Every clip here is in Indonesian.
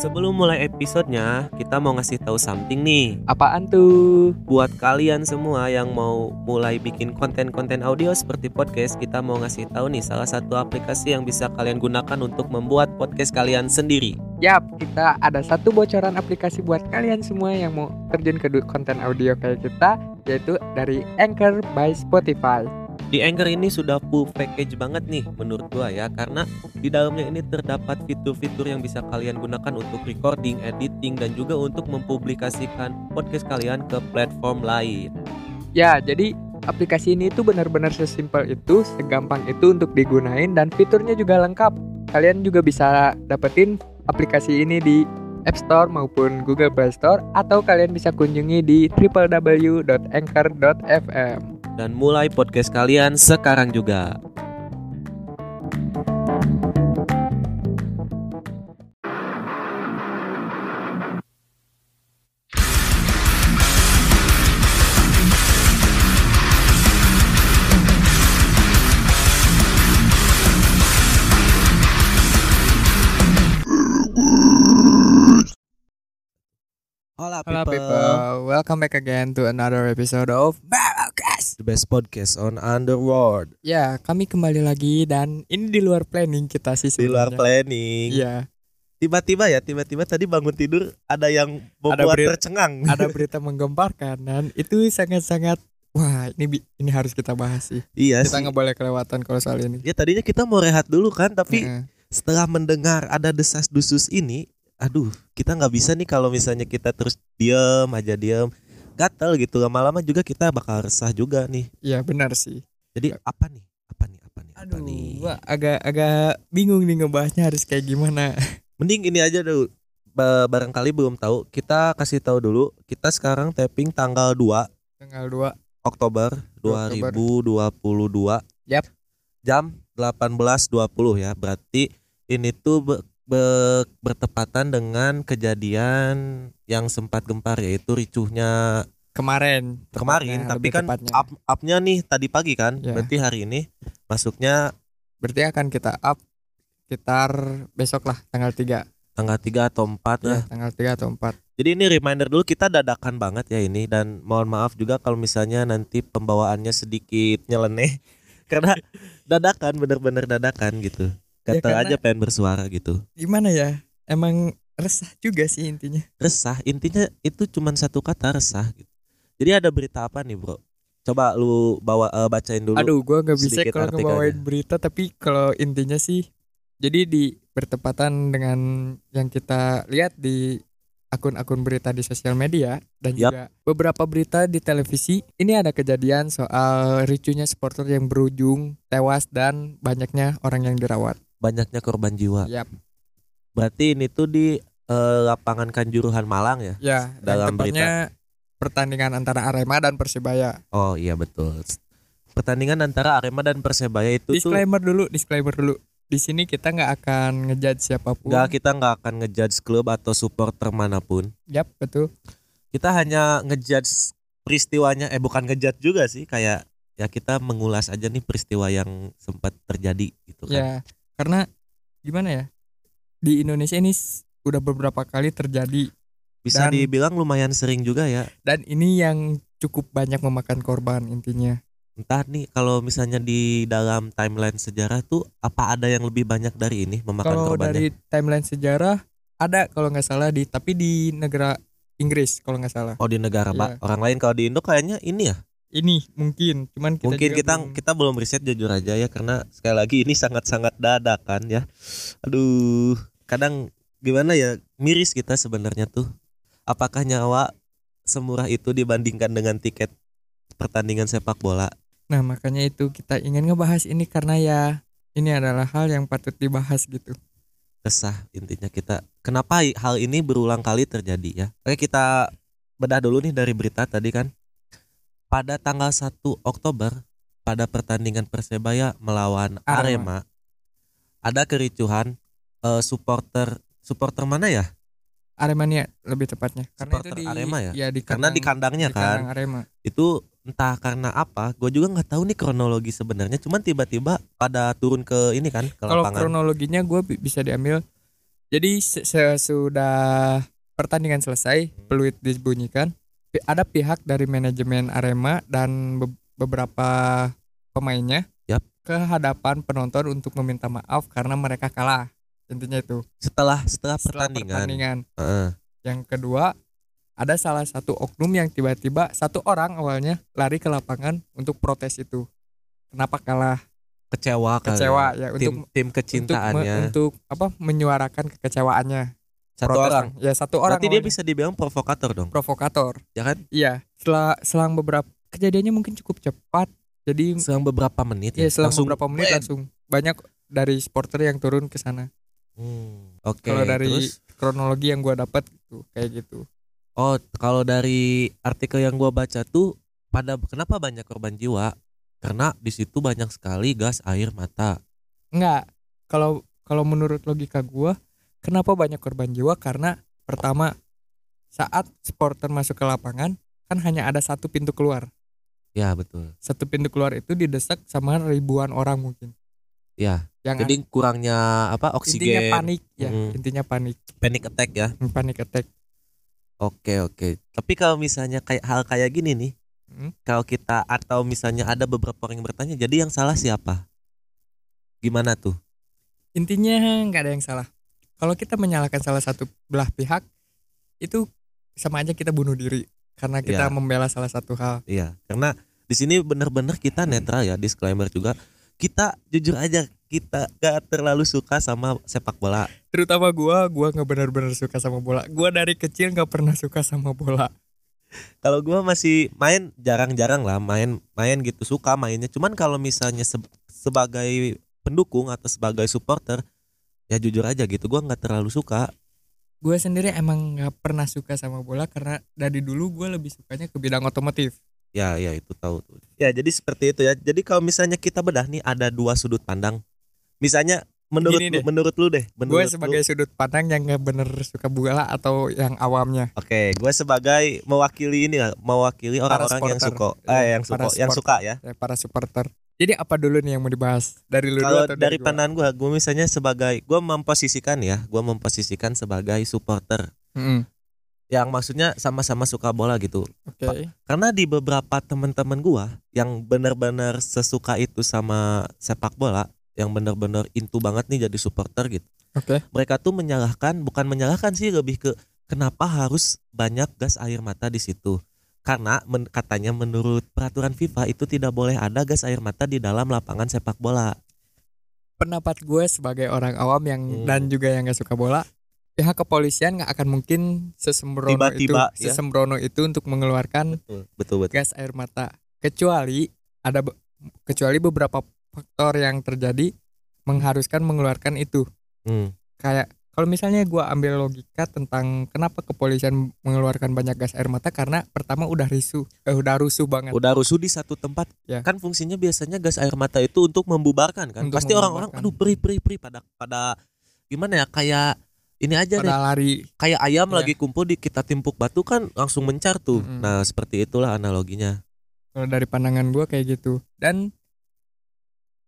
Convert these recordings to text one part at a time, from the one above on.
Sebelum mulai episodenya, kita mau ngasih tahu something nih. Apaan tuh? Buat kalian semua yang mau mulai bikin konten-konten audio seperti podcast, kita mau ngasih tahu nih salah satu aplikasi yang bisa kalian gunakan untuk membuat podcast kalian sendiri. Yap, kita ada satu bocoran aplikasi buat kalian semua yang mau terjun ke konten audio kayak kita, yaitu dari Anchor by Spotify. Di Anchor ini sudah full package banget nih menurut gua ya karena di dalamnya ini terdapat fitur-fitur yang bisa kalian gunakan untuk recording, editing dan juga untuk mempublikasikan podcast kalian ke platform lain. Ya, jadi aplikasi ini tuh benar-benar sesimpel itu, segampang itu untuk digunain dan fiturnya juga lengkap. Kalian juga bisa dapetin aplikasi ini di App Store maupun Google Play Store atau kalian bisa kunjungi di www.anchor.fm. Dan mulai podcast kalian sekarang juga. Hola Hello people, welcome back again to another episode of Barrelcast. the best podcast on Underworld. Ya, kami kembali lagi dan ini di luar planning kita sih Di luar planning. Iya, Tiba-tiba ya, tiba-tiba tadi bangun tidur ada yang Ada membuat berita- tercengang. ada berita menggemparkan dan itu sangat-sangat wah, ini ini harus kita bahas sih. iya Kita nggak boleh kelewatan kalau soal ini. Ya tadinya kita mau rehat dulu kan, tapi setelah mendengar ada desas-desus ini, aduh, kita nggak bisa nih kalau misalnya kita terus diem aja diem, gatel gitu. Lama-lama juga kita bakal resah juga nih. Iya, benar sih. Jadi apa nih? Apa nih? Apa nih? Apa Aduh, nih? gua agak agak bingung nih ngebahasnya harus kayak gimana. Mending ini aja dulu. Ba- Barangkali belum tahu, kita kasih tahu dulu. Kita sekarang tapping tanggal 2 Tanggal 2 Oktober 2 2022. Yap. Jam 18.20 ya. Berarti ini tuh be- be- bertepatan dengan kejadian yang sempat gempar yaitu ricuhnya kemarin. kemarin tapi kan tepatnya. up upnya nih tadi pagi kan. Ya. Berarti hari ini masuknya berarti akan kita up sekitar besok lah tanggal 3 tanggal 3 atau 4 ya, ya. tanggal 3 atau 4. Jadi ini reminder dulu kita dadakan banget ya ini dan mohon maaf juga kalau misalnya nanti pembawaannya sedikit nyeleneh karena dadakan bener-bener dadakan gitu. Ya, Kata karena- aja pengen bersuara gitu. Gimana ya? Emang resah juga sih intinya. Resah intinya itu cuman satu kata resah gitu. Jadi ada berita apa nih, Bro? Coba lu bawa eh, bacain dulu. Aduh, gua nggak bisa kalau ngebawain berita tapi kalau intinya sih jadi di bertepatan dengan yang kita lihat di akun-akun berita di sosial media dan Yap. juga beberapa berita di televisi ini ada kejadian soal ricunya supporter yang berujung tewas dan banyaknya orang yang dirawat. Banyaknya korban jiwa. Yap. Berarti ini tuh di eh, lapangan Kanjuruhan Malang ya. Ya, Dalam tepatnya pertandingan antara Arema dan Persebaya. Oh iya betul. Pertandingan antara Arema dan Persebaya itu tuh Disclaimer dulu, disclaimer dulu. Di sini kita nggak akan ngejudge siapa pun. Nggak kita nggak akan ngejudge klub atau supporter mana pun. Yap, betul. Kita hanya ngejudge peristiwanya. Eh bukan ngejudge juga sih. Kayak ya kita mengulas aja nih peristiwa yang sempat terjadi gitu kan. Ya, karena gimana ya? Di Indonesia ini udah beberapa kali terjadi Bisa Dan- dibilang lumayan sering juga ya. dan ini yang cukup banyak memakan korban intinya. Entah nih kalau misalnya di dalam timeline sejarah tuh apa ada yang lebih banyak dari ini memakan Kalau korbannya? dari timeline sejarah ada kalau nggak salah di tapi di negara Inggris kalau nggak salah. Oh di negara. Pak. Orang lain kalau di Indo kayaknya ini ya. Ini mungkin, cuman kita Mungkin kita belum- kita belum riset jujur aja ya karena sekali lagi ini sangat-sangat dadakan ya. Aduh, kadang gimana ya miris kita sebenarnya tuh. Apakah nyawa semurah itu dibandingkan dengan tiket pertandingan sepak bola? Nah, makanya itu kita ingin ngebahas ini karena ya ini adalah hal yang patut dibahas gitu. Resah intinya kita. Kenapa hal ini berulang kali terjadi ya? Oke, kita bedah dulu nih dari berita tadi kan. Pada tanggal 1 Oktober pada pertandingan Persebaya melawan Arema, Arema. ada kericuhan eh, supporter supporter mana ya? Aremania lebih tepatnya. Karena Supporter itu di Arema ya? di Karena di kandang- kandangnya di kan. kandang Arema. Itu entah karena apa, gue juga nggak tahu nih kronologi sebenarnya. Cuman tiba-tiba pada turun ke ini kan ke Kalau lapangan. kronologinya gue bisa diambil Jadi se- sesudah pertandingan selesai, peluit dibunyikan, ada pihak dari manajemen Arema dan be- beberapa pemainnya Yap. ke hadapan penonton untuk meminta maaf karena mereka kalah. Intinya itu. Setelah setelah Setelah pertandingan. pertandingan. Heeh. Yang kedua, ada salah satu oknum yang tiba-tiba satu orang awalnya lari ke lapangan untuk protes itu. Kenapa kalah? kecewa kali Kecewa ya. ya tim untuk tim untuk, me- kecintaannya untuk apa menyuarakan kekecewaannya. Satu Protes orang Ya satu orang. berarti dia bisa dibilang provokator dong provokator. ya kan Iya, setelah selang beberapa kejadiannya mungkin cukup cepat. Jadi selang beberapa menit ya selang langsung beberapa menit langsung banyak dari supporter yang turun ke sana. Hmm, oke Kalau dari terus kronologi yang gua dapat gitu, kayak gitu. oh kalau dari artikel yang gua baca tuh pada kenapa banyak korban jiwa karena di situ banyak sekali gas air mata Enggak. Kalau kalau menurut logika gua, kenapa banyak korban jiwa? Karena pertama saat supporter masuk ke lapangan kan hanya ada satu pintu keluar. ya betul Satu pintu keluar itu didesak sama ribuan orang mungkin. ya Yang jadi kurangnya apa intinya oksigen panik ya, Mm. intinya panik, panic attack ya panik attack. Oke oke. Tapi kalau misalnya kayak hal kayak gini nih, Hmm. kalau kita atau misalnya ada beberapa orang yang bertanya, jadi yang salah siapa? Gimana tuh? Intinya nggak ada yang salah. Kalau kita menyalahkan salah satu belah pihak, itu sama aja kita bunuh diri karena kita Ya. membela salah satu hal. Iya, karena di sini benar-benar kita netral ya, disclaimer juga. Kita jujur aja, kita gak terlalu suka sama sepak bola. Terutama gua, gua nggak benar-benar suka sama bola. Gua dari kecil nggak pernah suka sama bola. Kalau gua masih main jarang-jarang lah, main main gitu suka mainnya. Cuman kalau misalnya se- sebagai pendukung atau sebagai supporter, ya jujur aja gitu, gua nggak terlalu suka. Gue sendiri emang nggak pernah suka sama bola karena dari dulu gue lebih sukanya ke bidang otomotif. Ya, ya itu tahu tuh. Ya, jadi seperti itu ya. Jadi kalau misalnya kita bedah nih ada dua sudut pandang. Misalnya menurut lu, deh. menurut lu deh, Gue menurut lu- sebagai sudut pandang yang nggak bener suka bola atau yang awamnya. Oke, gue sebagai mewakili ini mewakili orang-orang yang suka, eh Ya, yang suka, yang suka ya. Ya, para supporter. Jadi apa dulu nih yang mau dibahas? Dari lu Kalau atau dari gua? pandangan gue, gue misalnya sebagai, gue memposisikan ya, gue memposisikan sebagai supporter, Mm-mm. yang maksudnya sama-sama suka bola gitu. Oke. Karena di beberapa teman-teman gue yang benar-benar sesuka itu sama sepak bola, yang benar-benar into banget nih jadi supporter gitu. Oke. mereka tuh menyalahkan bukan menyalahkan sih lebih ke kenapa harus banyak gas air mata di situ karena men- katanya menurut peraturan FIFA itu tidak boleh ada gas air mata di dalam lapangan sepak bola Pendapat gue sebagai orang awam yang Hmm. dan juga yang gak suka bola, pihak kepolisian nggak akan mungkin sesembrono Tiba-tiba, itu, ya. sesembrono itu untuk mengeluarkan betul betul betul gas air mata. Kecuali ada be- kecuali beberapa faktor yang terjadi mengharuskan mengeluarkan itu. Hmm, Kayak kalau misalnya gua ambil logika tentang kenapa kepolisian mengeluarkan banyak gas air mata karena pertama udah risu, eh, udah rusuh banget. udah rusuh di satu tempat Ya. kan fungsinya biasanya gas air mata itu untuk membubarkan kan Untuk pasti orang-orang aduh peri peri peri pada pada gimana ya kayak ini aja deh Pada lari. kayak ayam Iya. lagi kumpul di kita timpuk batu kan langsung mencar tuh Mm-mm. nah seperti itulah analoginya Kalau dari pandangan gua kayak gitu. Dan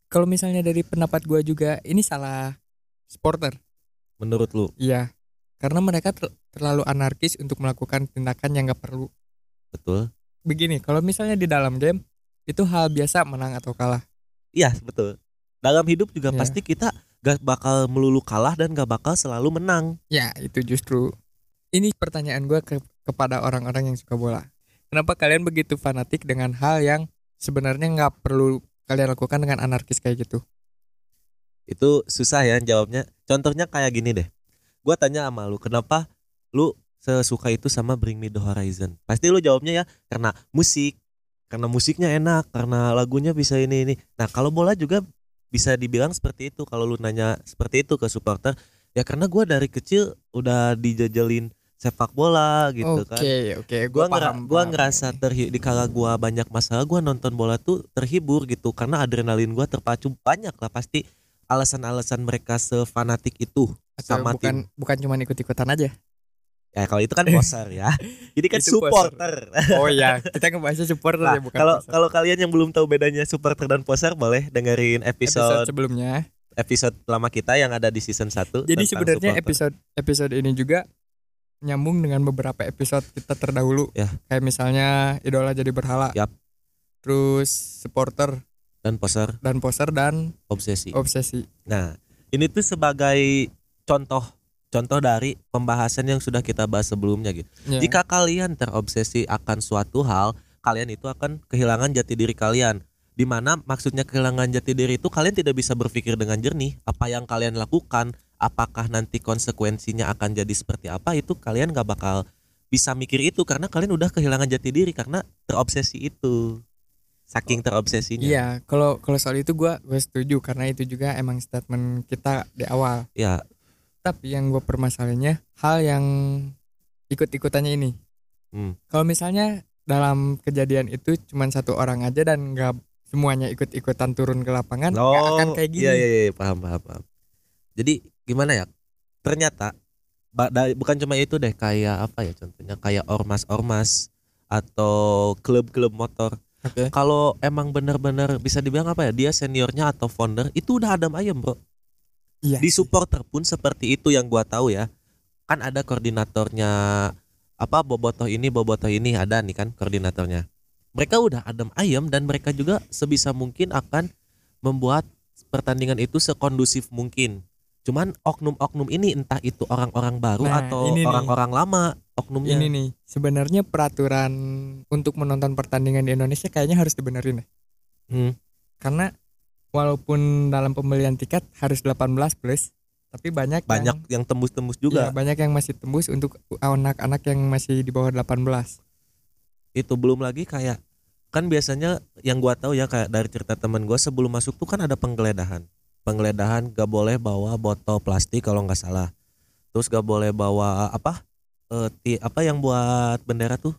kalau misalnya dari pendapat gua juga ini salah supporter. Menurut lu Iya. Karena mereka ter- terlalu anarkis untuk melakukan tindakan yang gak perlu. betul Begini, kalau misalnya di dalam game itu hal biasa menang atau kalah. Iya betul. Dalam hidup juga Iya. pasti kita gak bakal melulu kalah dan gak bakal selalu menang. Ya, itu justru ini pertanyaan gua ke kepada orang-orang yang suka bola. Kenapa kalian begitu fanatik dengan hal yang sebenarnya nggak perlu kalian lakukan dengan anarkis kayak gitu? Itu susah ya jawabnya. Contohnya kayak gini deh. Gua tanya sama lu, kenapa lu sesuka itu sama Bring Me The Horizon? Pasti lu jawabnya ya karena musik, karena musiknya enak, karena lagunya bisa ini ini. Nah kalau bola juga bisa dibilang seperti itu. Kalau lu nanya seperti itu ke supporter, ya karena gua dari kecil udah dijajalin sepak bola gitu kan. Oke, oke, gua gua ngera- paham. gua paham. ngerasa terhi di kala gua banyak masalah gua nonton bola tuh terhibur gitu karena adrenalin gua terpacu banyak lah pasti alasan-alasan mereka sefanatik itu Atau sama bukan tim bukan cuma ikut-ikutan aja. ya kalau itu kan poser ya jadi kan Itu poser. supporter Oh iya, kita ngebahasnya supporter Nah, ya bukan kalau poser. kalau kalian yang belum tahu bedanya supporter dan poser boleh dengerin episode episode, sebelumnya episode lama kita yang ada di season 1 Jadi sebenarnya episode episode ini juga nyambung dengan beberapa episode kita terdahulu. Ya. Kayak misalnya idola jadi berhala. Yap. Terus supporter dan poser dan poser dan obsesi. obsesi. Nah, ini tuh sebagai contoh contoh dari pembahasan yang sudah kita bahas sebelumnya gitu. Ya. Jika kalian terobsesi akan suatu hal, kalian itu akan kehilangan jati diri kalian. Di mana maksudnya kehilangan jati diri itu kalian tidak bisa berpikir dengan jernih. Apa yang kalian lakukan, apakah nanti konsekuensinya akan jadi seperti apa itu kalian gak bakal bisa mikir itu karena kalian udah kehilangan jati diri karena terobsesi itu. Saking terobsesinya. Iya, kalau kalau soal itu gua gue setuju karena itu juga emang statement kita di awal. Ya, Tapi yang gue permasalahannya hal yang ikut-ikutannya ini. Hmm. Kalau misalnya dalam kejadian itu cuman satu orang aja dan nggak semuanya ikut-ikutan turun ke lapangan, nggak akan kayak gini. Iya, iya, iya, paham, paham, paham. Jadi gimana ya? Ternyata bukan cuma itu deh, kayak apa ya contohnya kayak ormas-ormas atau klub-klub motor. Oke. Kalau emang bener-bener bisa dibilang apa ya? Dia seniornya atau founder itu udah adam ayam, Bro. Iya. Di supporter pun seperti itu yang gua tahu ya. Kan ada koordinatornya apa bobotoh ini bobotoh ini ada nih kan koordinatornya. Mereka udah adem ayam dan mereka juga sebisa mungkin akan membuat pertandingan itu sekondusif mungkin. Cuman oknum-oknum ini entah itu orang-orang baru Nah, atau orang-orang lama oknumnya. Ini nih, sebenarnya peraturan untuk menonton pertandingan di Indonesia kayaknya harus dibenerin ya. Hmm. Karena walaupun dalam pembelian tiket harus 18 plus, tapi banyak Banyak yang, yang tembus-tembus juga. banyak yang masih tembus untuk anak-anak yang masih di bawah 18. Itu belum lagi kayak kan biasanya yang gua tahu ya kayak dari cerita teman gua sebelum masuk tuh kan ada penggeledahan. Penggeledahan gak boleh bawa botol plastik kalau nggak salah. Terus gak boleh bawa apa? Eh, ti- apa yang buat bendera tuh?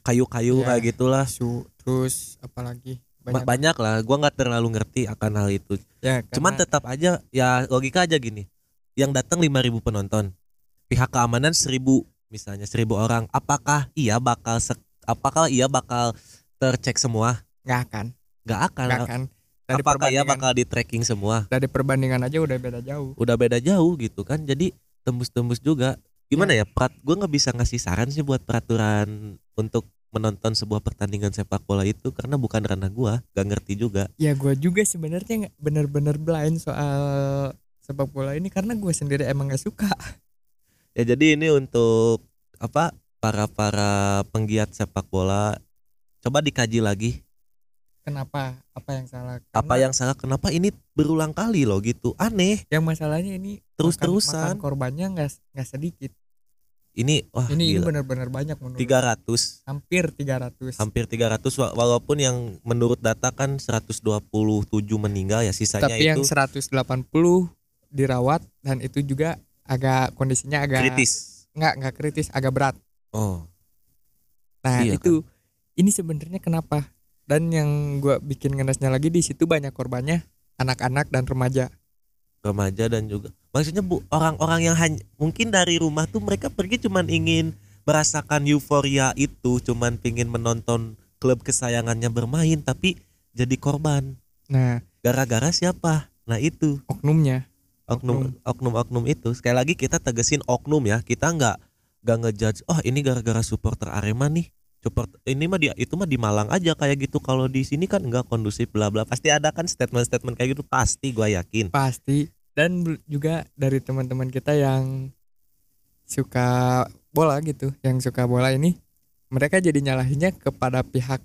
Kayu-kayu Iya. kayak gitulah. Su, terus apalagi Ba- banyak, Banyak lah, gua nggak terlalu ngerti akan hal itu. ya Cuman karena- tetap aja ya logika aja gini. Yang datang 5000 penonton. Pihak keamanan 1000 misalnya 1000 orang. Apakah iya bakal sek- apakah iya bakal tercek semua? nggak akan, Nggak akan. nggak akan. Dari Apakah perbandingan, bakal di tracking semua? dari perbandingan aja udah beda jauh. Udah beda jauh gitu kan. Jadi tembus-tembus juga. Gimana ya? Perat gue nggak bisa ngasih saran sih buat peraturan untuk menonton sebuah pertandingan sepak bola itu karena bukan ranah gua, gak ngerti juga. Ya gue juga sebenarnya bener-bener blind soal sepak bola ini karena gue sendiri emang gak suka. Ya jadi ini untuk apa para para penggiat sepak bola coba dikaji lagi Kenapa? Apa yang salah? apa Karena yang salah kenapa ini berulang kali loh gitu aneh yang masalahnya ini Terus-terusan. makan, makan korbannya nggak nggak sedikit. ini wah ini ini gila. benar-benar banyak menurut. 300 Hampir 300. hampir 300 wa- walaupun yang menurut data kan 127 meninggal ya sisanya Tapi yang itu 180 dirawat dan itu juga agak kondisinya agak kritis nggak nggak kritis, agak berat. oh Nah Iya itu ini sebenarnya kenapa? Dan yang gua bikin ngenesnya lagi di situ banyak korbannya anak-anak dan remaja. remaja dan juga maksudnya bu orang-orang yang hanya mungkin dari rumah tuh mereka pergi cuman ingin merasakan euforia itu cuman pingin menonton klub kesayangannya bermain tapi jadi korban. Nah. Gara-gara siapa? Nah itu. Oknumnya. Oknum. oknum oknum itu. Sekali lagi kita tegesin oknum ya kita nggak nggak ngejudge oh ini gara-gara supporter Arema nih ini mah dia itu mah di Malang aja kayak gitu. Kalau di sini kan nggak kondusif bla bla. Pasti ada kan statement-statement kayak gitu. Pasti gue yakin. Pasti. Dan juga dari teman-teman kita yang suka bola gitu, yang suka bola ini mereka jadi nyalahinnya kepada pihak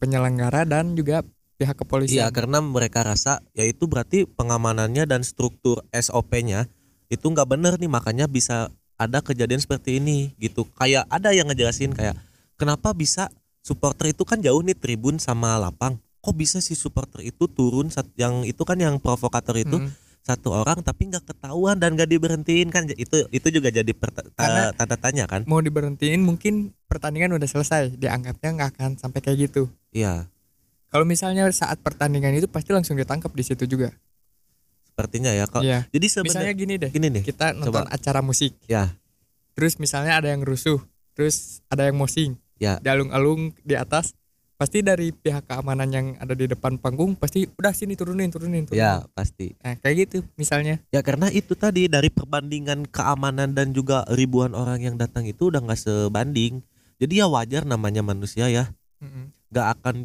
penyelenggara dan juga pihak Iya kepolisian. karena mereka rasa ya itu berarti pengamanannya dan struktur SOP-nya itu nggak bener nih. Makanya bisa ada kejadian seperti ini gitu. Kayak ada yang ngejelasin kayak kenapa bisa supporter itu kan jauh nih tribun sama lapang kok bisa si supporter itu turun yang itu kan yang provokator itu Mm. satu orang tapi nggak ketahuan dan nggak diberhentiin kan itu itu juga jadi Karena- tanda tanya kan Mau diberhentiin mungkin pertandingan udah selesai, dianggapnya nggak akan sampai kayak gitu. iya Kalau misalnya saat pertandingan itu pasti langsung ditangkap di situ juga. sepertinya ya kok Iya. jadi Misalnya sebenarnya gini deh, gini nih kita nonton acara musik. Ya. Terus misalnya ada yang rusuh, terus ada yang mosing. Ya. Di alung-alung di atas pasti dari pihak keamanan yang ada di depan panggung pasti udah sini turunin turunin turunin Ya pasti. nah kayak gitu misalnya Ya karena itu tadi dari perbandingan keamanan dan juga ribuan orang yang datang itu udah nggak sebanding. Jadi ya wajar namanya manusia ya. Nggak akan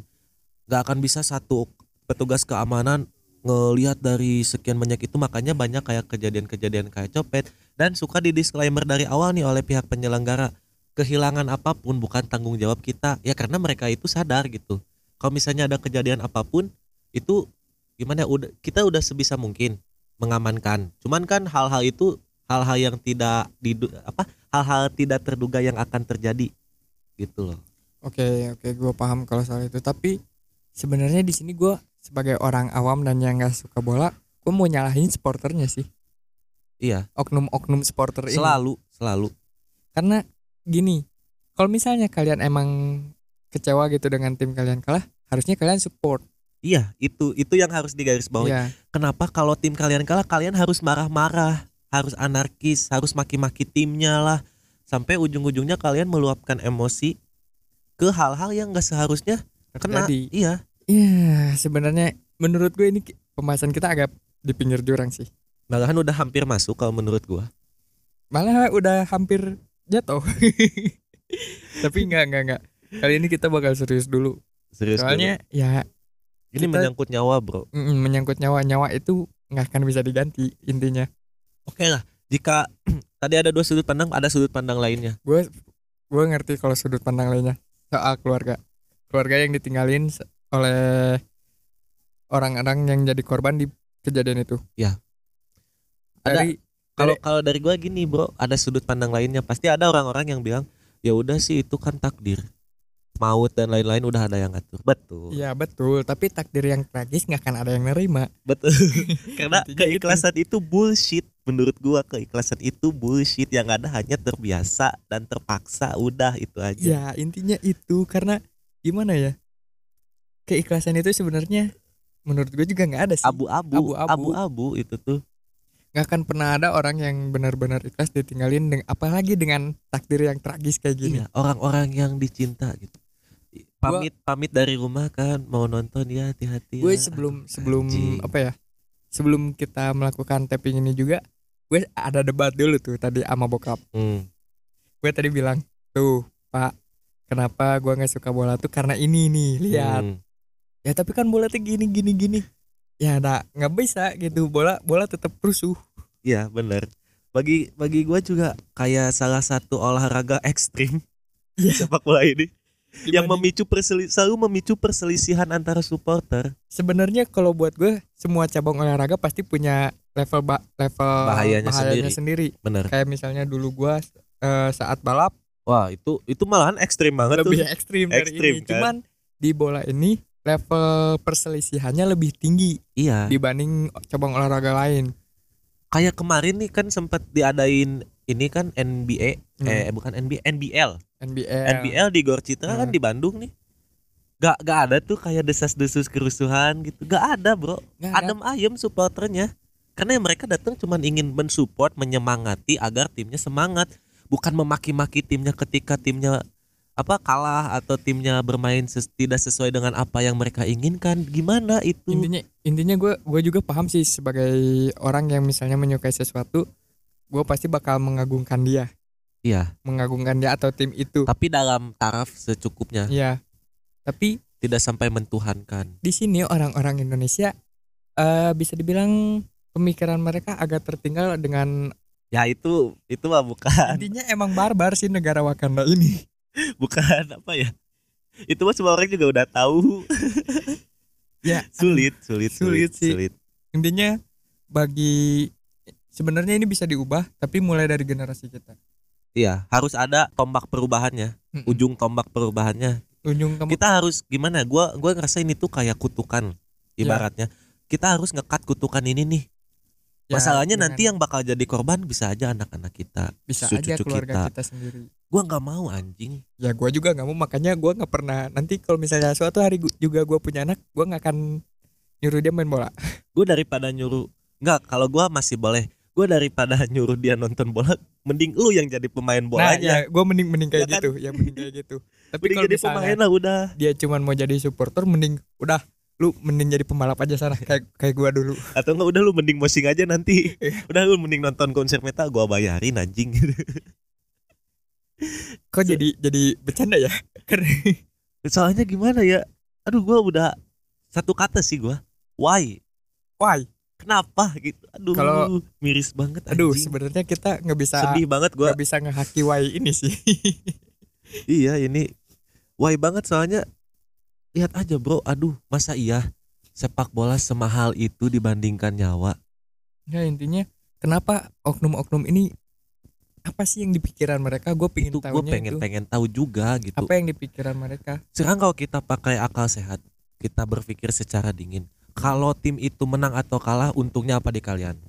nggak akan bisa satu petugas keamanan ngelihat dari sekian banyak itu makanya banyak kayak kejadian-kejadian kayak copet dan suka di disclaimer dari awal nih oleh pihak penyelenggara kehilangan apa pun bukan tanggung jawab kita ya karena mereka itu sadar gitu. Kalau misalnya ada kejadian apa pun itu gimana udah kita udah sebisa mungkin mengamankan. Cuman kan hal-hal itu hal-hal yang tidak didu apa hal-hal tidak terduga yang akan terjadi gitu loh. Oke oke gue paham kalau soal itu. Tapi sebenarnya di sini gue sebagai orang awam dan yang nggak suka bola gue mau nyalahin supporternya sih. Iya. Oknum-oknum supporter ini. Selalu selalu. Karena gini kalau misalnya kalian emang kecewa gitu dengan tim kalian kalah harusnya kalian support Iya, itu itu yang harus digarisbawahi. ya Kenapa kalau tim kalian kalah kalian harus marah-marah, harus anarkis, harus maki-maki timnya lah, sampai ujung-ujungnya kalian meluapkan emosi ke hal-hal yang nggak seharusnya kena. terjadi Iya, ya sebenarnya menurut gue ini pembahasan kita agak di pinggir jurang sih malahan udah hampir masuk kalau menurut gua. malah udah hampir jatuh tapi enggak enggak enggak kali ini kita bakal serius dulu Serius soalnya ya dulu. ini kita- menyangkut nyawa, Bro. mm, menyangkut nyawa nyawa itu nggak akan bisa diganti intinya Oke lah, jika tadi ada dua sudut pandang, ada sudut pandang lainnya. gue gue ngerti kalau sudut pandang lainnya soal keluarga keluarga yang ditinggalin oleh orang-orang yang jadi korban di kejadian itu Ya. Ada- dari Kalau kalau dari gua gini, Bro, ada sudut pandang lainnya. Pasti ada orang-orang yang bilang, "Ya udah sih itu kan takdir." Maut dan lain-lain udah ada yang ngatur. Betul. Iya betul, tapi takdir yang tragis nggak akan ada yang nerima. Betul. Karena Intinya gitu. keikhlasan itu bullshit. Menurut gua keikhlasan itu bullshit yang ada hanya terbiasa dan terpaksa. Udah itu aja. Ya intinya itu karena gimana ya? Keikhlasan itu sebenarnya menurut gue juga nggak ada sih. Abu-abu. abu-abu itu tuh. Nggak akan pernah ada orang yang benar-benar ikhlas ditinggalin dengan apalagi dengan takdir yang tragis kayak gini. Iya, orang-orang yang dicinta gitu. Pamit pamit dari rumah kan mau nonton ya hati-hati. gue ya. sebelum sebelum anjing. apa ya? Sebelum kita melakukan tapping ini juga, gue ada debat dulu tuh tadi sama bokap. Hmm. Gue tadi bilang, tuh Pak, kenapa gue nggak suka bola tuh karena ini nih lihat. Hmm. Ya tapi kan bola tuh gini gini gini. Ya ada nggak bisa gitu bola bola tetap rusuh. Iya bener Bagi bagi gue juga kayak salah satu olahraga ekstrim Iya. sepak bola ini yang Dibanding- memicu perseli selalu memicu perselisihan antara supporter. sebenarnya kalau buat gue semua cabang olahraga pasti punya level ba- level Bahayanya sendiri. Bener. Kayak misalnya dulu gue eh, saat balap Wah itu itu malahan ekstrim banget lebih tuh. ekstrim dari Ekstrim, ini. kan? Cuman di bola ini level perselisihannya lebih tinggi Iya. dibanding cabang olahraga lain. Kayak kemarin nih kan sempat diadain ini kan NBA eh bukan NBA NBL NBL. NBL di Gor Citra kan Hmm. di Bandung nih. Gak, gak ada tuh kayak desas-desus kerusuhan gitu. Gak ada bro. Nggak ada. Adem ayem supporternya. Karena yang mereka datang cuma ingin mensupport, menyemangati agar timnya semangat, bukan memaki-maki timnya ketika timnya apa kalah atau timnya bermain ses- tidak sesuai dengan apa yang mereka inginkan. Gimana itu? intinya intinya gue gue juga paham sih sebagai orang yang misalnya menyukai sesuatu gue pasti bakal mengagungkan dia Iya. mengagungkan dia atau tim itu Tapi dalam taraf secukupnya, ya tapi tidak sampai mentuhankan. di sini orang-orang Indonesia eh bisa dibilang pemikiran mereka agak tertinggal dengan Ya itu itu mah bukan intinya emang barbar sih negara Wakanda ini bukan apa ya? Itu mah semua orang juga udah tahu. ya sulit, sulit, Sulit sulit, sih. sulit. intinya bagi sebenarnya ini bisa diubah tapi mulai dari generasi kita Iya, harus ada tombak perubahannya, Mm-mm. ujung tombak perubahannya. ujung kamu Kita harus gimana? Gua gua ngerasa ini tuh kayak kutukan ibaratnya. Kita harus ngekat kutukan ini nih. Ya, Masalahnya dengan- nanti yang bakal jadi korban bisa aja anak-anak kita. bisa cucu aja keluarga kita. kita. sendiri Gua nggak mau anjing. ya gue juga nggak mau makanya gue nggak pernah nanti kalau misalnya suatu hari gua- juga gue punya anak gue nggak akan nyuruh dia main bola Gue daripada nyuruh nggak kalau gua masih boleh gue daripada nyuruh dia nonton bola mending lu yang jadi pemain nah bolanya ya gue mending mending kayak Ya kan? gitu ya mending kayak gitu tapi kalau jadi pemain lah udah dia cuman mau jadi supporter mending udah lu mending jadi pembalap aja sana kayak kayak gua dulu. Atau enggak udah lu mending mosing aja nanti. Iya. udah lu mending nonton konser metal gua bayarin anjing. Kok jadi jadi bercanda ya? Soalnya gimana ya? Aduh gua udah satu kata sih gua. Why? Why? Kenapa gitu? Aduh Kalau- miris banget aduh anjing. sebenarnya kita nggak bisa sedih banget gua. nggak bisa ngehaki why ini sih. Iya ini why banget soalnya lihat aja bro. Aduh masa iya sepak bola semahal itu dibandingkan nyawa? Ya intinya kenapa oknum-oknum ini apa sih yang di pikiran mereka? Gue pengen itu gue pengen itu. pengen tahu juga gitu. Apa yang di pikiran mereka? Sekarang kalau kita pakai akal sehat kita berpikir secara dingin kalau tim itu menang atau kalah untungnya apa di kalian?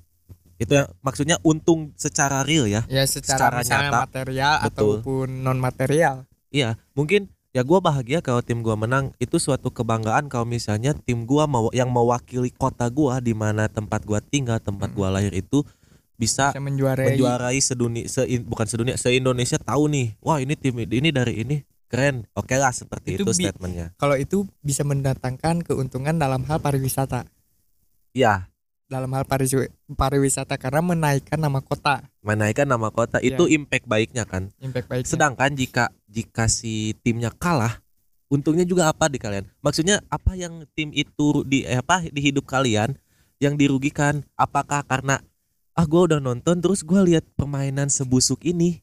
Itu ya maksudnya untung secara real ya? Ya Secara secara, nyata. material Betul. ataupun non material iya mungkin ya gue bahagia kalau tim gue menang. Itu suatu kebanggaan kalau misalnya tim gue mau yang mewakili kota gue di mana tempat gue tinggal tempat Hmm. gue lahir itu bisa bisa menjuarai. menjuarai sedunia se bukan sedunia se Indonesia tahu nih wah ini tim ini dari ini keren. Oke lah seperti itu, Itu statementnya. kalau itu bisa mendatangkan keuntungan dalam hal pariwisata. Ya dalam hal pariwi- pariwisata karena menaikkan nama kota. Menaikkan nama kota itu impact baiknya kan? Impact baik sedangkan jika jika si timnya kalah untungnya juga apa di kalian? Maksudnya apa yang tim itu di eh, apa di hidup kalian yang dirugikan? Apakah karena ah gue udah nonton terus gue lihat permainan sebusuk ini?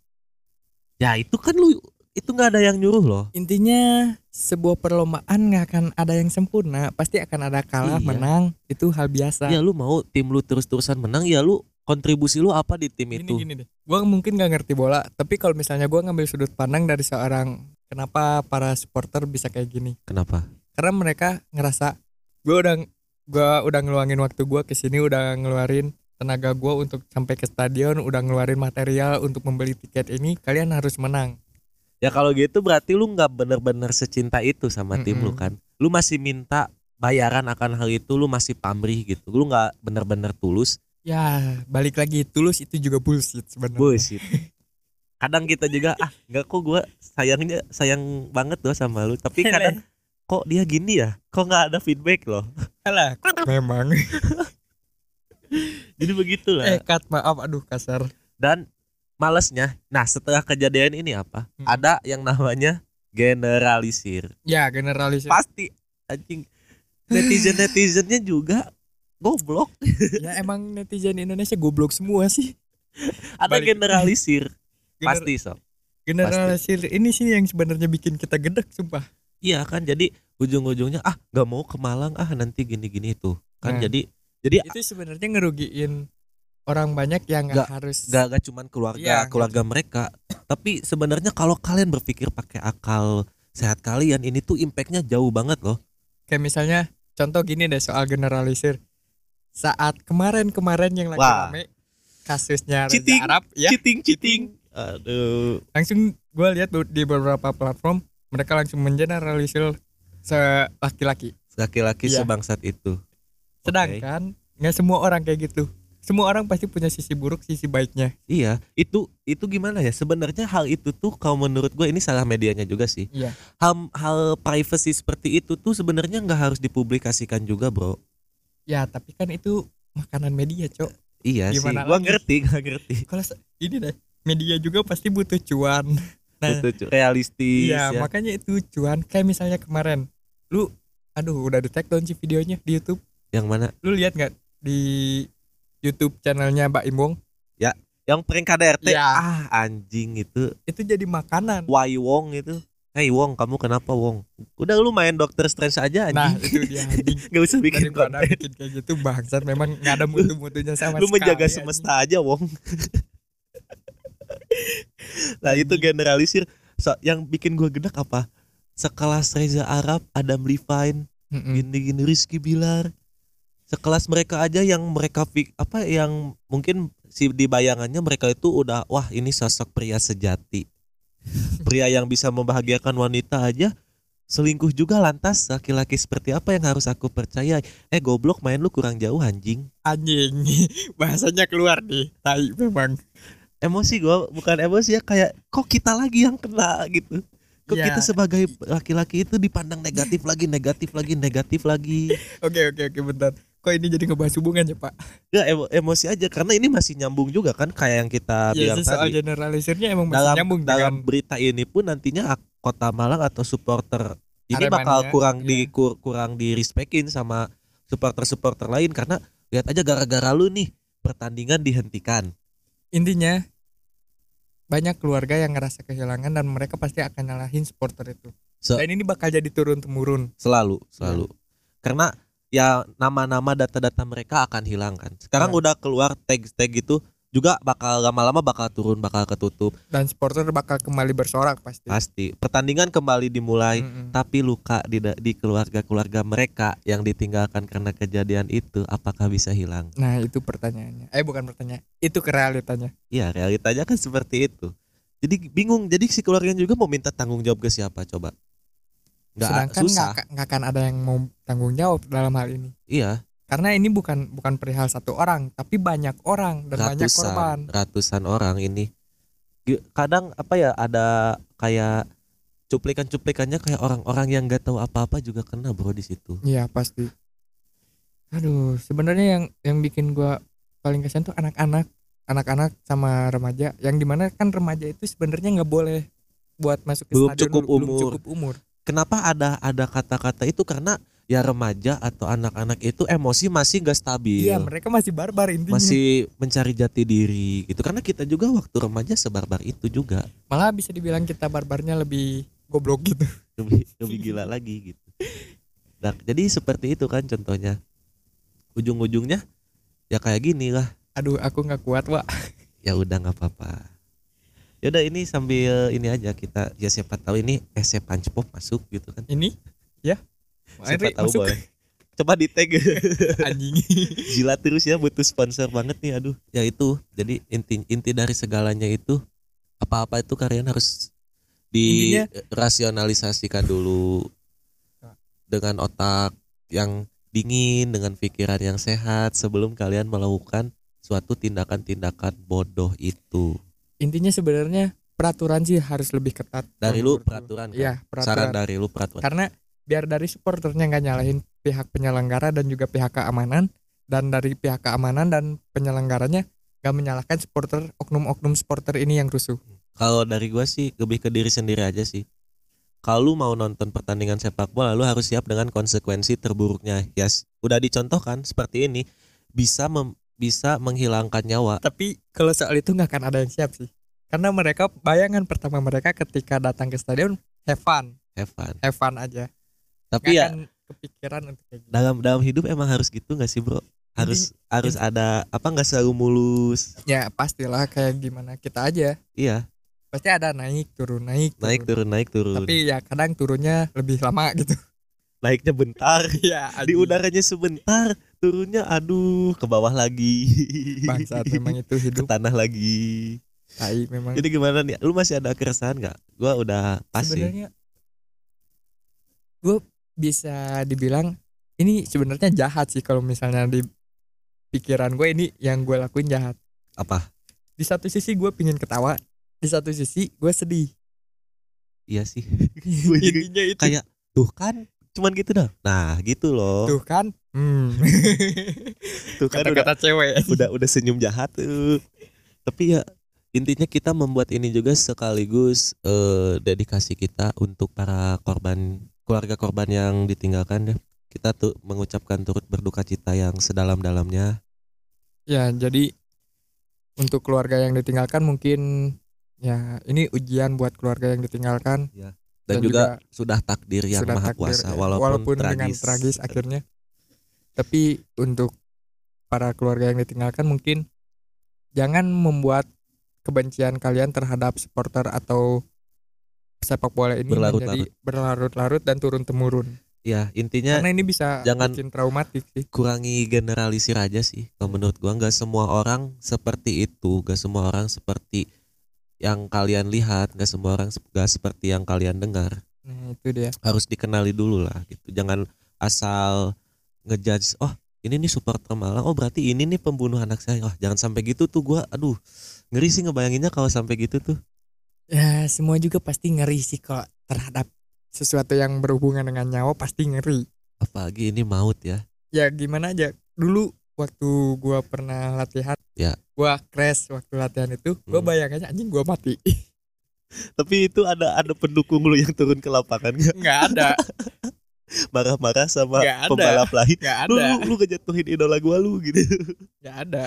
Ya itu kan lu itu nggak ada yang nyuruh loh. Intinya sebuah perlombaan nggak akan ada yang sempurna pasti akan ada kalah Iya. menang itu hal biasa. Ya lu mau tim lu terus-terusan menang ya lu kontribusi lu apa di tim gini itu? gini deh. Gua mungkin nggak ngerti bola tapi kalau misalnya gua ngambil sudut pandang dari seorang kenapa para supporter bisa kayak gini? Kenapa? Karena mereka ngerasa gua udah gua udah ngeluangin waktu gua ke sini udah ngeluarin tenaga gua untuk sampai ke stadion udah ngeluarin material untuk membeli tiket ini kalian harus menang ya kalau gitu berarti lu nggak bener-bener secinta itu sama tim lu kan? Lu masih minta bayaran akan hal itu lu masih pamrih gitu. Lu nggak bener-bener tulus? Ya balik lagi tulus itu juga bullshit sebenarnya. Bullshit. Kadang kita juga ah nggak kok gua sayangnya sayang banget loh sama lu. Tapi kadang kok dia gini ya? Kok nggak ada feedback loh? Alah, memang. Jadi begitulah. Eh kat maaf aduh kasar. Dan malesnya. Nah setelah kejadian ini apa? Hmm. ada yang namanya generalisir. Ya generalis pasti anjing. Netizen netizennya juga goblok. Ya emang netizen Indonesia goblok semua sih. Ada Balik. generalisir. Gener- pasti sob. generalisir ini sih yang sebenarnya bikin kita gedek sumpah. Iya kan jadi ujung-ujungnya ah nggak mau ke Malang ah nanti gini-gini itu kan Nah. jadi jadi itu sebenarnya ngerugiin orang banyak yang nggak harus gak, gak cuman keluarga nggak keluarga mereka. Tapi sebenarnya kalau kalian berpikir pakai akal sehat kalian ini tuh impactnya jauh banget loh. Kayak misalnya contoh gini deh soal generalisir. Saat kemarin-kemarin yang lagi Wah. rame kasusnya Reza Cheating. Arab ya. cheating cheating. Aduh. Langsung gue lihat di beberapa platform mereka langsung mengeneralisir se laki-laki. Laki-laki Iya. sebangsat itu. Sedangkan nggak semua orang kayak gitu semua orang pasti punya sisi buruk sisi baiknya Iya, itu itu gimana ya? Sebenarnya hal itu tuh kalau menurut gue ini salah medianya juga sih. Iya. Hal hal privacy seperti itu tuh sebenarnya nggak harus dipublikasikan juga, bro. ya tapi kan itu makanan media cok Iya Gimana sih, lagi? ngerti, gak ngerti. kalau ini deh media juga pasti butuh cuan nah Betul, cu- realistis iya ya. makanya itu cuan kayak misalnya kemarin lu aduh udah di tag belum sih videonya di YouTube Yang mana? lu lihat nggak di YouTube channelnya Mbak Imbong Yang prank KDRT. Iya. Ah, anjing itu. itu jadi makanan Why Wong itu. Hey Wong, kamu kenapa Wong? Udah lu main Doctor Strange aja nah anjing. itu dia anjing Gak usah bikin daripada konten. bikin kayak gitu bangsat memang nggak ada mutu-mutunya sama Lu menjaga sekali, semesta aja, Wong. nah, itu generalisir. So, yang bikin gua gedek apa? Sekelas Reza Arab, Adam Levine, anjing. Mm-mm. gini-gini Rizky Bilar sekelas mereka aja yang mereka apa yang mungkin si di bayangannya mereka itu udah wah ini sosok pria sejati pria yang bisa membahagiakan wanita aja selingkuh juga lantas laki-laki seperti apa yang harus aku percaya eh goblok main lu kurang jauh anjing Anjing. Bahasanya keluar nih. Tai memang. emosi gua bukan emosi ya kayak kok kita lagi yang kena gitu kok Ya. kita sebagai laki-laki itu dipandang negatif lagi negatif lagi negatif lagi Oke oke oke bentar. Kok ini jadi ngebahas hubungan ya Pak? ya emo- emosi aja karena ini masih nyambung juga kan kayak yang kita Ya bilang soal tadi generalisirnya emang masih dalam nyambung dalam dengan berita ini pun nantinya kota Malang atau supporter ini Aremania, bakal kurang iya. di kur- kurang di respectin sama supporter-supporter lain karena lihat aja gara-gara lu nih pertandingan dihentikan intinya banyak keluarga yang ngerasa kehilangan dan mereka pasti akan nyalahin supporter itu. Se- Dan ini bakal jadi turun temurun. selalu selalu karena ya nama-nama data-data mereka akan hilang kan sekarang Ya. udah keluar tag-tag gitu juga bakal lama-lama bakal turun bakal ketutup Dan supporter bakal kembali bersorak pasti. pasti pertandingan kembali dimulai Mm-mm. tapi luka di di keluarga-keluarga mereka yang ditinggalkan karena kejadian itu apakah bisa hilang Nah itu pertanyaannya. Eh bukan pertanyaan. Itu kerealitanya. Iya realitanya kan seperti itu jadi bingung jadi si keluarga juga mau minta tanggung jawab ke siapa coba nggak Sedangkan susah nggak nggak akan ada yang mau tanggung jawab dalam hal ini. iya Karena ini bukan bukan perihal satu orang, tapi banyak orang dan banyak korban. ratusan ratusan orang ini kadang apa ya ada kayak cuplikan-cuplikannya kayak orang-orang yang nggak tahu apa-apa juga kena bro di situ Iya pasti. Aduh, sebenarnya yang yang bikin gua paling kasihan tuh anak-anak, anak-anak sama remaja. Yang di mana kan remaja itu sebenarnya nggak boleh buat masuk ke Belum stadion cukup dulu, belum umur. cukup umur. Kenapa ada ada kata-kata itu? Karena ya remaja atau anak-anak itu emosi masih gak stabil. Iya, mereka masih barbar intinya. masih mencari jati diri gitu. Karena kita juga waktu remaja sebarbar itu juga. Malah bisa dibilang kita barbarnya lebih goblok gitu. lebih lebih gila lagi gitu. Nah, jadi seperti itu kan contohnya. Ujung-ujungnya ya kayak gini lah. Aduh, aku nggak kuat, Wak. ya udah nggak apa-apa ya udah ini sambil ini aja kita ya siapa tahu ini SC Punch Pop masuk gitu kan. Ini? Ya. siapa tahu masuk. boleh. Coba di tag. Anjing. gila terus ya butuh sponsor banget nih aduh. Ya itu jadi inti inti dari segalanya itu apa-apa itu kalian harus dirasionalisasikan dulu dengan otak yang dingin dengan pikiran yang sehat sebelum kalian melakukan suatu tindakan-tindakan bodoh itu Intinya sebenarnya peraturan sih harus lebih ketat. dari lu peraturan kan? Saran peraturan. dari lu peraturan Karena biar dari supporternya nggak nyalahin pihak penyelenggara dan juga pihak keamanan dan dari pihak keamanan dan penyelenggaranya nggak menyalahkan supporter oknum-oknum supporter ini yang rusuh. Kalau dari gua sih lebih ke diri sendiri aja sih. Kalau lu mau nonton pertandingan sepak bola, lu harus siap dengan konsekuensi terburuknya. Yes, udah dicontohkan seperti ini bisa mem- bisa menghilangkan nyawa. Tapi kalau soal itu nggak akan ada yang siap sih. Karena mereka bayangan pertama mereka ketika datang ke stadion have fun, Have fun. have fun aja. Tapi Nggak ya akan kepikiran untuk kayak gitu. dalam dalam hidup emang harus gitu nggak sih, Bro? Harus harus ada apa nggak selalu mulus. Ya pastilah kayak gimana kita aja. Iya, Pasti ada naik turun naik turun. naik turun naik turun. Tapi ya kadang turunnya lebih lama gitu. Naiknya bentar, Iya. di udaranya sebentar, turunnya aduh ke bawah lagi. bangsat memang itu ke hidup. tanah lagi. Tai memang. Jadi gimana nih? Lu masih ada keresahan nggak? Gua udah pas sebenarnya gue bisa dibilang ini sebenarnya jahat sih kalau misalnya di pikiran gue ini yang gue lakuin jahat Apa? di satu sisi gue pingin ketawa di satu sisi gue sedih Iya sih. Gua juga intinya itu kayak tuh kan cuman gitu dah. Nah, gitu loh. tuh kan hmm. Tuh kan udah kata-kata cewek udah udah senyum jahat tuh. Tapi ya intinya kita membuat ini juga sekaligus eh, dedikasi kita untuk para korban keluarga korban yang ditinggalkan ya. Kita tuh mengucapkan turut berduka cita yang sedalam-dalamnya. ya jadi untuk keluarga yang ditinggalkan mungkin ya ini ujian buat keluarga yang ditinggalkan dan, Dan juga, sudah takdir yang sudah maha takdir, kuasa ya. walaupun, dengan tragis. tragis akhirnya tapi untuk para keluarga yang ditinggalkan mungkin jangan membuat kebencian kalian terhadap supporter atau sepak bola ini Berlarut-larut. menjadi berlarut-larut dan turun temurun Ya, intinya karena ini bisa jangan- bikin traumatik sih kurangi generalisir aja sih kalau menurut gua nggak semua orang seperti itu nggak semua orang seperti yang kalian lihat nggak semua orang nggak seperti yang kalian dengar. Nah itu dia. Harus dikenali dulu lah gitu. Jangan asal ngejudge oh ini nih supporter Malang oh berarti ini nih pembunuh anak saya. Oh jangan sampai gitu tuh gua. Aduh ngeri sih ngebayanginnya kalau sampai gitu tuh. Ya semua juga pasti ngeri sih kok terhadap sesuatu yang berhubungan dengan nyawa pasti ngeri. Apalagi ini maut ya. Ya gimana aja. Dulu waktu gua pernah latihan Ya. gua crash waktu latihan itu gua Hmm. bayangannya anjing gua mati tapi itu ada ada pendukung lu yang turun ke lapangan nggak? nggak ada marah-marah sama Nggak ada. pembalap lain lu, ada lu lu ngejatuhin idola gua lu gitu nggak ada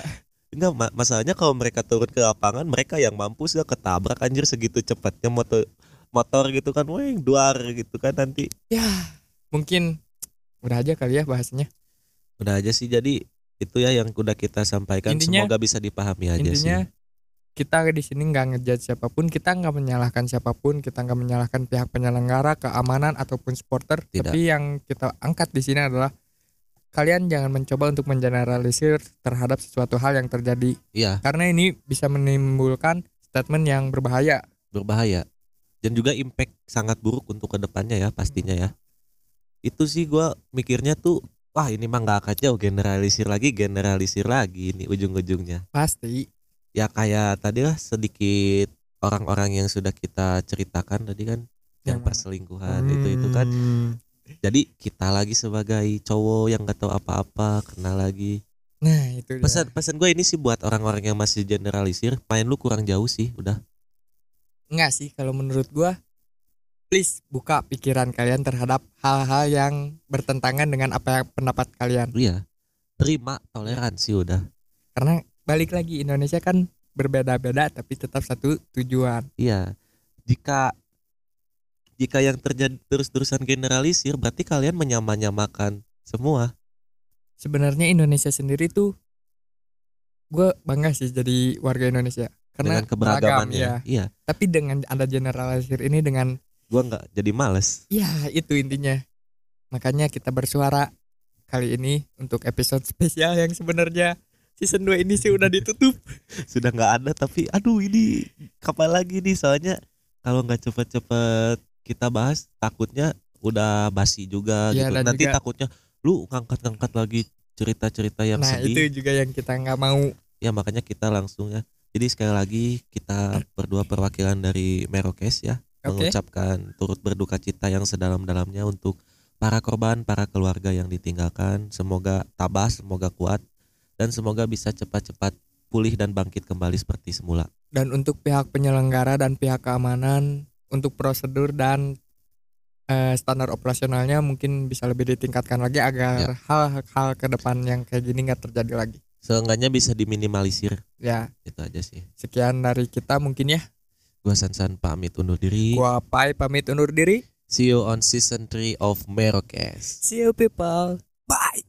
Enggak, ma- masalahnya kalau mereka turun ke lapangan, mereka yang mampus gak ketabrak anjir segitu cepatnya motor motor gitu kan, weng duar gitu kan nanti. ya mungkin udah aja kali ya bahasanya Udah aja sih jadi itu ya yang udah kita sampaikan Intinya- semoga bisa dipahami aja intinya sih. kita di sini nggak ngejudge siapa pun kita nggak menyalahkan siapa pun kita nggak menyalahkan pihak penyelenggara keamanan ataupun supporter Tidak. tapi yang kita angkat di sini adalah kalian jangan mencoba untuk mengeneralisir terhadap sesuatu hal yang terjadi Iya, karena ini bisa menimbulkan statement yang berbahaya berbahaya. Dan juga impact sangat buruk untuk ke depannya ya pastinya ya. Itu sih gua mikirnya tuh wah ini mah nggak akan jauh generalisir lagi generalisir lagi ini ujung-ujungnya. pasti ya kayak tadi lah sedikit orang-orang yang sudah kita ceritakan tadi kan yang, Yang perselingkuhan itu itu kan Hmm. jadi kita lagi sebagai cowok yang nggak tahu apa-apa kenal lagi nah itu dia. pesan pesan gue ini sih buat orang-orang yang masih generalisir main lu kurang jauh sih udah Enggak sih kalau menurut gua please buka pikiran kalian terhadap hal-hal yang bertentangan dengan apa yang pendapat kalian. Iya. Terima toleransi udah. Karena balik lagi Indonesia kan berbeda-beda tapi tetap satu tujuan. Iya. Jika jika yang terjadi terus-terusan generalisir berarti kalian menyamanyamakan semua. Sebenarnya Indonesia sendiri tuh gue bangga sih jadi warga Indonesia. Karena dengan keberagamannya. beragam, ya. iya. Tapi dengan ada generalisir ini dengan gua nggak jadi males. Ya itu intinya. Makanya kita bersuara kali ini untuk episode spesial yang sebenarnya season 2 ini sih udah ditutup. Sudah nggak ada tapi aduh ini kapan lagi nih? Soalnya kalau nggak cepet-cepet kita bahas takutnya udah basi juga Iya, gitu. nanti juga- takutnya lu ngangkat-ngangkat lagi cerita-cerita yang nah sedih. itu juga yang kita nggak mau. Ya makanya kita langsung ya. Jadi sekali lagi kita berdua perwakilan dari Merokes ya Oke. mengucapkan turut berduka cita yang sedalam-dalamnya untuk para korban para keluarga yang ditinggalkan. Semoga tabah semoga kuat dan semoga bisa cepat-cepat pulih dan bangkit kembali seperti semula. Dan untuk pihak penyelenggara dan pihak keamanan untuk prosedur dan eh, standar operasionalnya mungkin bisa lebih ditingkatkan lagi agar hal-hal ke depan yang kayak gini nggak terjadi lagi. Seenggaknya bisa diminimalisir. Ya. Itu aja sih. Sekian dari kita mungkin ya gua Sansan pamit undur diri. Gua Pai pamit undur diri. See you on season 3 of Merokes. See you people. Bye